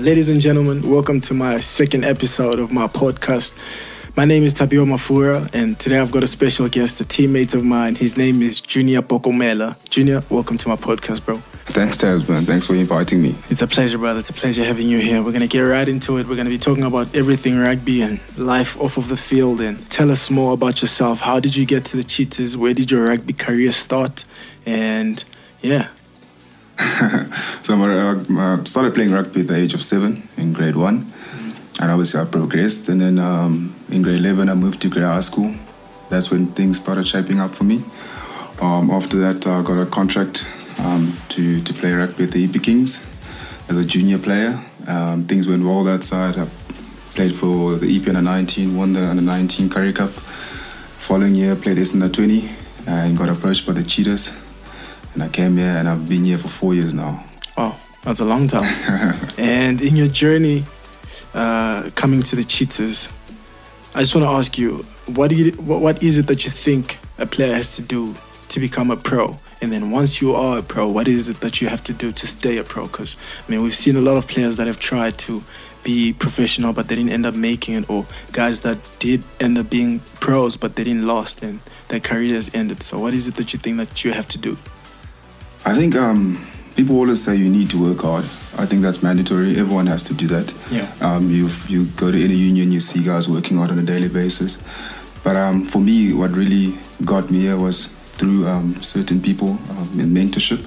Ladies and gentlemen, welcome to my second episode of my podcast. My name is Tapiwa Mafura, and today I've got a special guest, a teammate of mine. His name is Junior Pokomela. Junior, welcome to my podcast, bro. Thanks, Tabs, man. Thanks for inviting me. It's a pleasure, brother. It's a pleasure having you here. We're going to get right into it. We're going to be talking about everything rugby and life off of the field. And tell us more about yourself. How did you get to the Cheetahs? Where did your rugby career start? And yeah. so I started playing rugby at the age of seven in grade one. And obviously I progressed. And then um, in Grey 11, I moved to grade high school. That's when things started shaping up for me. Um, after that, I got a contract um, to, to play rugby at the EP Kings as a junior player. Um, things went well that side. I played for the EP under 19, won the under 19 Currie Cup. Following year, played S under 20 and got approached by the Cheetahs. And I came here and I've been here for four years now. Oh, that's a long time. and in your journey uh, coming to the Cheetahs, I just want to ask you, what, you, what, what is it that you think a player has to do to become a pro? And then once you are a pro, what is it that you have to do to stay a pro? Because I mean, we've seen a lot of players that have tried to be professional, but they didn't end up making it, or guys that did end up being pros, but they didn't last and their careers ended. So, what is it that you think that you have to do? I think um, people always say you need to work hard. I think that's mandatory. Everyone has to do that. Yeah. Um, you you go to any union, you see guys working hard on a daily basis. But um, for me, what really got me here was through um, certain people um, in mentorship,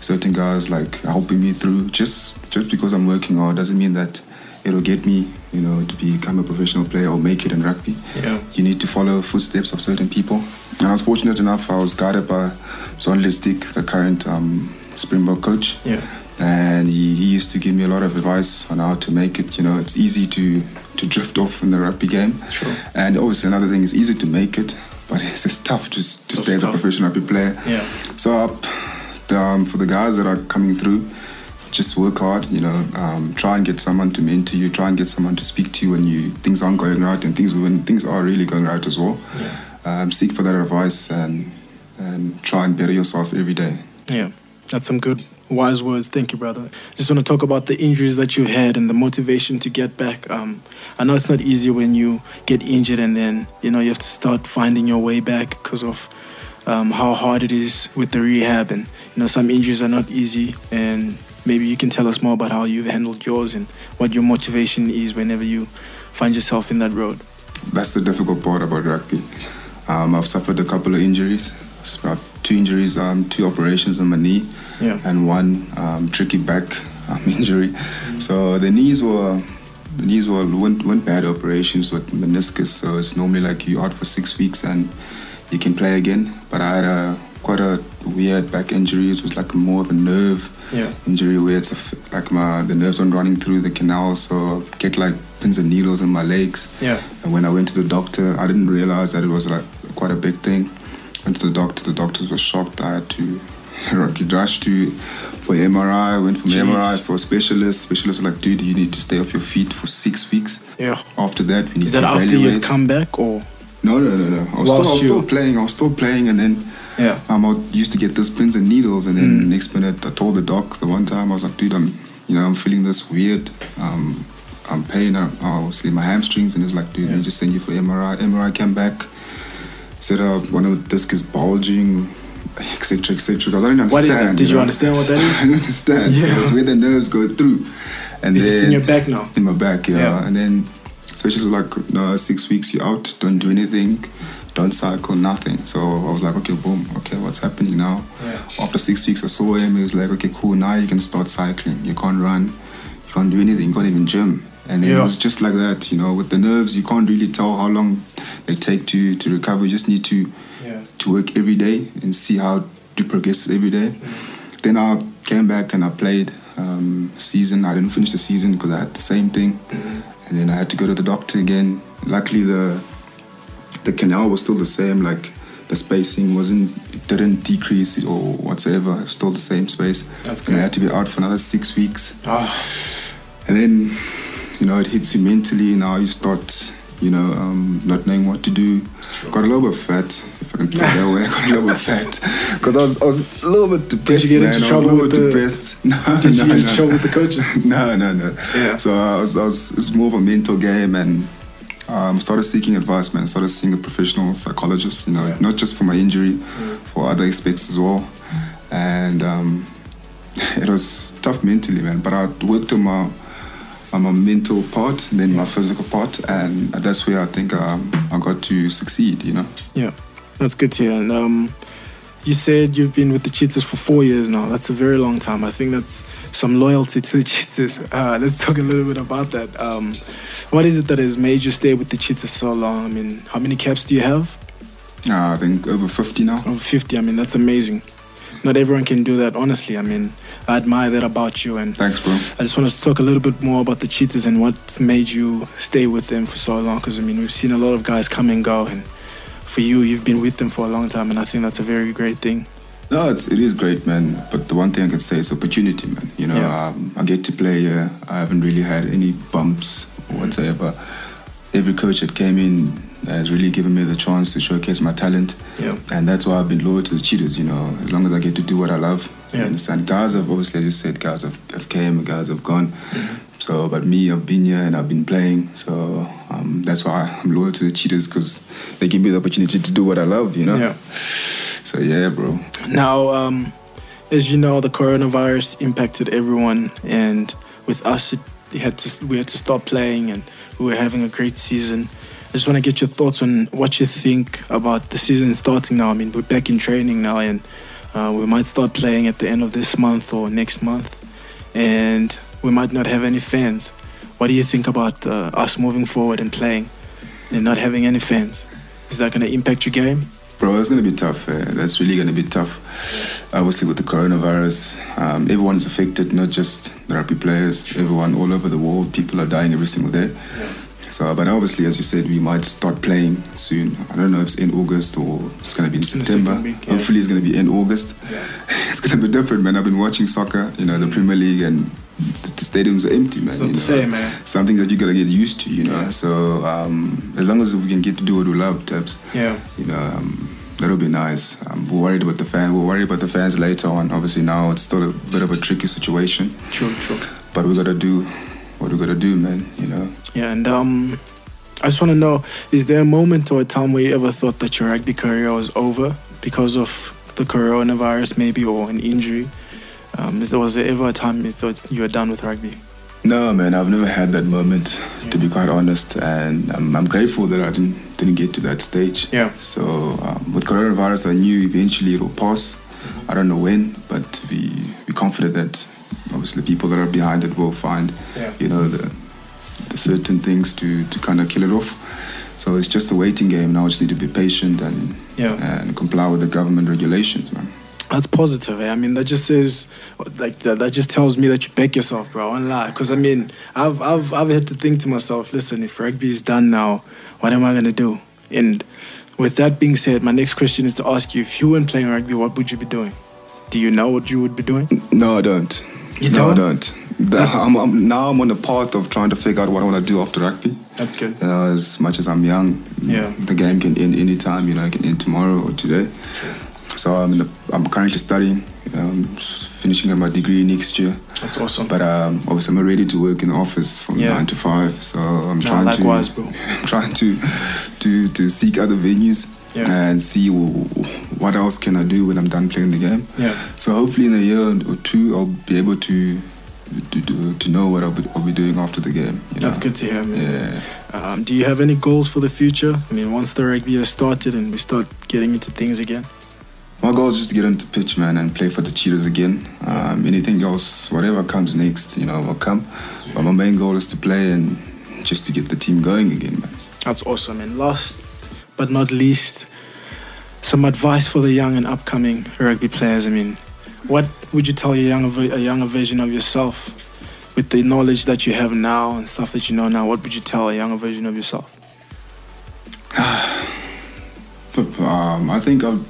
certain guys like helping me through. Just just because I'm working hard doesn't mean that it'll get me, you know, to become a professional player or make it in rugby. Yeah. You need to follow footsteps of certain people. And I was fortunate enough. I was guided by Mzwandile Stick, the current um, Springbok coach. Yeah. And he, he used to give me a lot of advice on how to make it. You know, it's easy to to drift off in the rugby game. Sure. And obviously another thing is easy to make it, but it's tough to, to stay as a professional rugby player. Yeah. So um, for the guys that are coming through, just work hard. You know, um, try and get someone to mentor you. Try and get someone to speak to you when you things aren't going right and things when things are really going right as well. Yeah. Um, seek for that advice and and try and better yourself every day. Yeah, that's some good wise words. Thank you, brother. Just want to talk about the injuries that you had and the motivation to get back. Um, I know it's not easy when you get injured and then you know you have to start finding your way back because of um, how hard it is with the rehab and you know some injuries are not easy and maybe you can tell us more about how you've handled yours and what your motivation is whenever you find yourself in that road. That's the difficult part about rugby. Um, I've suffered a couple of injuries, two injuries, um, two operations on my knee, yeah. and one um, tricky back um, injury. Mm-hmm. So the knees were the knees were weren't, weren't bad operations with meniscus. So it's normally like you out for six weeks and you can play again. But I had a quite a weird back injuries. It was like more of a nerve yeah. injury where it's a, like my the nerves aren't running through the canal, so I get like pins and needles in my legs. Yeah. And when I went to the doctor, I didn't realize that it was like quite a big thing. Went to the doctor. The doctors were shocked. I had to rush to for MRI. Went from Jeez. MRI, saw a specialist. Specialist was like, dude, you need to stay off your feet for six weeks. Yeah. After that, we need Is to that after evaluate. you come back or? No, no, no, no. I was, still, I was still playing. I was still playing, and then Yeah. um, I used to get those pins and needles, and then Mm. next minute I told the doc the one time I was like, dude, I'm, you know, I'm feeling this weird, um, I'm pain, uh, obviously in my hamstrings, and he was like, dude, let Yeah. me just send you for MRI. MRI came back, said uh, one of the disc is bulging, etc., etc. Because I didn't understand. What is that? Did you know? understand what that is? I didn't understand. So Yeah. it's where the nerves go through, and Is then in your back now? in my back, yeah. Yeah. And then, especially like no, six weeks, you're out, don't do anything, don't cycle, nothing. So I was like, okay, boom, okay, what's happening now? Yeah. After six weeks, I saw him. He was like, okay, cool. Now you can start cycling. You can't run, you can't do anything. You can't even gym. And then Yeah. it was just like that, you know. With the nerves, you can't really tell how long they take to to recover. You just need to Yeah. to work every day and see how to progress every day. Then I came back and I played um, season. I didn't finish the season because I had the same thing, and then I had to go to the doctor again. Luckily, the the canal was still the same. Like the spacing wasn't, it didn't decrease or whatsoever. Still the same space. That's And I had to be out for another six weeks. Ah, And then, you know, it hits you mentally. Now you start you know, um, not knowing what to do. Sure. Got a little bit fat, if I can put it that way. Got a little bit fat because I was, I was a little bit depressed. Did you get into man. trouble with the? Depressed. No, did no, you get no. into trouble with the coaches? no, no, no. Yeah. So I was, I was, it was more of a mental game and. Um, started seeking advice, man. Started seeing a professional psychologist, you know, Yeah. not just for my injury, Mm. for other aspects as well. And um, it was tough mentally, man. But I worked on my on my mental part, then my physical part, and that's where I think um, I got to succeed. You know. Yeah, that's good to hear. And um, you said you've been with the Cheetahs for four years now. That's a very long time. I think that's some loyalty to the Cheetahs. Uh, let's talk a little bit about that. Um, what is it that has made you stay with the Cheetahs so long? I mean, how many caps do you have? Uh, I think over 50 now. Over 50. I mean, that's amazing. Not everyone can do that, honestly. I mean, I admire that about you. And Thanks, bro. I just want us to talk a little bit more about the Cheetahs and what made you stay with them for so long. Because, I mean, we've seen a lot of guys come and go. And for you, you've been with them for a long time. And I think that's a very great thing. No, it's, it is great, man. But the one thing I can say is opportunity, man. You know, Yeah. um, I get to play here. I haven't really had any bumps whatsoever. Every coach that came in has really given me the chance to showcase my talent. Yeah. And that's why I've been loyal to the Cheetahs, you know, as long as I get to do what I love. You Yeah. understand? Guys have obviously, as you said, guys have, have came, guys have gone. So, but me, I've been here and I've been playing. So um, that's why I'm loyal to the Cheetahs because they give me the opportunity to do what I love, you know? Yeah. So, yeah, bro. Now, um, as you know, the coronavirus impacted everyone, and with us, it, it had to we had to stop playing, and we were having a great season. I just want to get your thoughts on what you think about the season starting now. I mean, we're back in training now, and uh, we might start playing at the end of this month or next month, and we might not have any fans. What do you think about uh, us moving forward and playing and not having any fans? Is that going to impact your game? Bro, that's going to be tough. Uh, that's really going to be tough. Obviously, with the coronavirus, um, everyone's affected, not just the rugby players, everyone all over the world. People are dying every single day. So, but obviously, as you said, we might start playing soon. I don't know if it's in August or it's going to be in September. week, yeah. Hopefully, it's going to be in August. It's going to be different, man. I've been watching soccer, you know, the Premier League, and the, the stadiums are empty, man. It's not you the know. same, man. Something that you got to get used to, you know. Yeah. So, um, as long as we can get to do what we love, Tabs, Yeah. you know, um, that'll be nice. Um, we're worried about the fans. We're worried about the fans later on. Obviously, now it's still a bit of a tricky situation, True, true. but we got to do what we got to do, man. You know. Yeah, and um, I just want to know: is there a moment or a time where you ever thought that your rugby career was over because of the coronavirus, maybe, or an injury? Um, is there was there ever a time you thought you were done with rugby? No, man, I've never had that moment, to be quite honest, and I'm, I'm grateful that I didn't didn't get to that stage. Yeah. So um, with coronavirus, I knew eventually it'll pass. I don't know when, but to be be confident that obviously people that are behind it will find, Yeah. you know, the the certain things to to kind of kill it off. So it's just a waiting game now. I just need to be patient and Yeah. and comply with the government regulations, man. That's positive. Eh? I mean, that just says, like, that, that just tells me that you back yourself, bro. I lie. Because, I mean, I've, I've, I've had to think to myself, listen, if rugby is done now, what am I going to do? And with that being said, my next question is to ask you if you weren't playing rugby, what would you be doing? Do you know what you would be doing? No, I don't. You no, I don't? don't. The- I'm, I'm, now I'm on the path of trying to figure out what I want to do after rugby. That's good. Know, as much as I'm young, Yeah. the game can end anytime. You know, it can end tomorrow or today. So I'm in the, I'm currently studying. I'm finishing up my degree next year. That's awesome. But um, obviously, I'm ready to work in the office from Yeah. nine to five. So I'm No, trying likewise, to bro. I'm trying to to to seek other venues Yeah. and see what else can I do when I'm done playing the game. Yeah. So hopefully in a year or two, I'll be able to to, to, to know what I'll be, I'll be doing after the game. you That's know. good to hear, man. Yeah. Um, do you have any goals for the future? I mean, once the rugby has started and we start getting into things again? My goal is just to get into pitch, man, and play for the Cheetahs again. Um, anything else, whatever comes next, you know, will come. But my main goal is to play and just to get the team going again, man. That's awesome. And last but not least, some advice for the young and upcoming rugby players. I mean, what would you tell a younger, a younger version of yourself with the knowledge that you have now and stuff that you know now? What would you tell a younger version of yourself? Um, I think I'll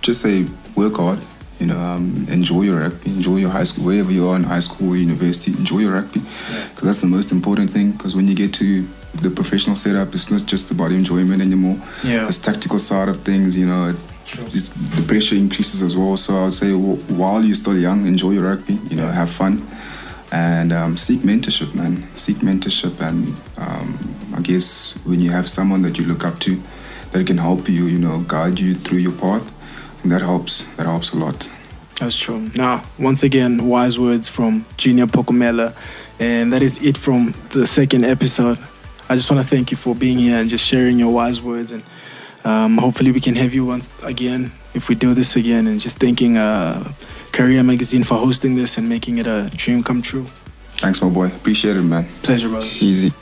just say work hard. You know, um, enjoy your rugby, enjoy your high school, wherever you are in high school, or university, enjoy your rugby, because that's the most important thing. Because when you get to the professional setup. It's not just about enjoyment anymore. Yeah. This tactical side of things, you know, it, it's, the pressure increases as well. So I would say w- while you're still young, enjoy your rugby. You know, have fun, and um, seek mentorship, man. Seek mentorship, and um, I guess when you have someone that you look up to, that can help you, you know, guide you through your path, and that helps. That helps a lot. That's true. Now, once again, wise words from Junior Pokomela. And that is it from the second episode. I just want to thank you for being here and just sharing your wise words. And um, hopefully, we can have you once again if we do this again. And just thanking uh, Career Magazine for hosting this and making it a dream come true. Thanks, my boy. Appreciate it, man. Pleasure, brother. Easy.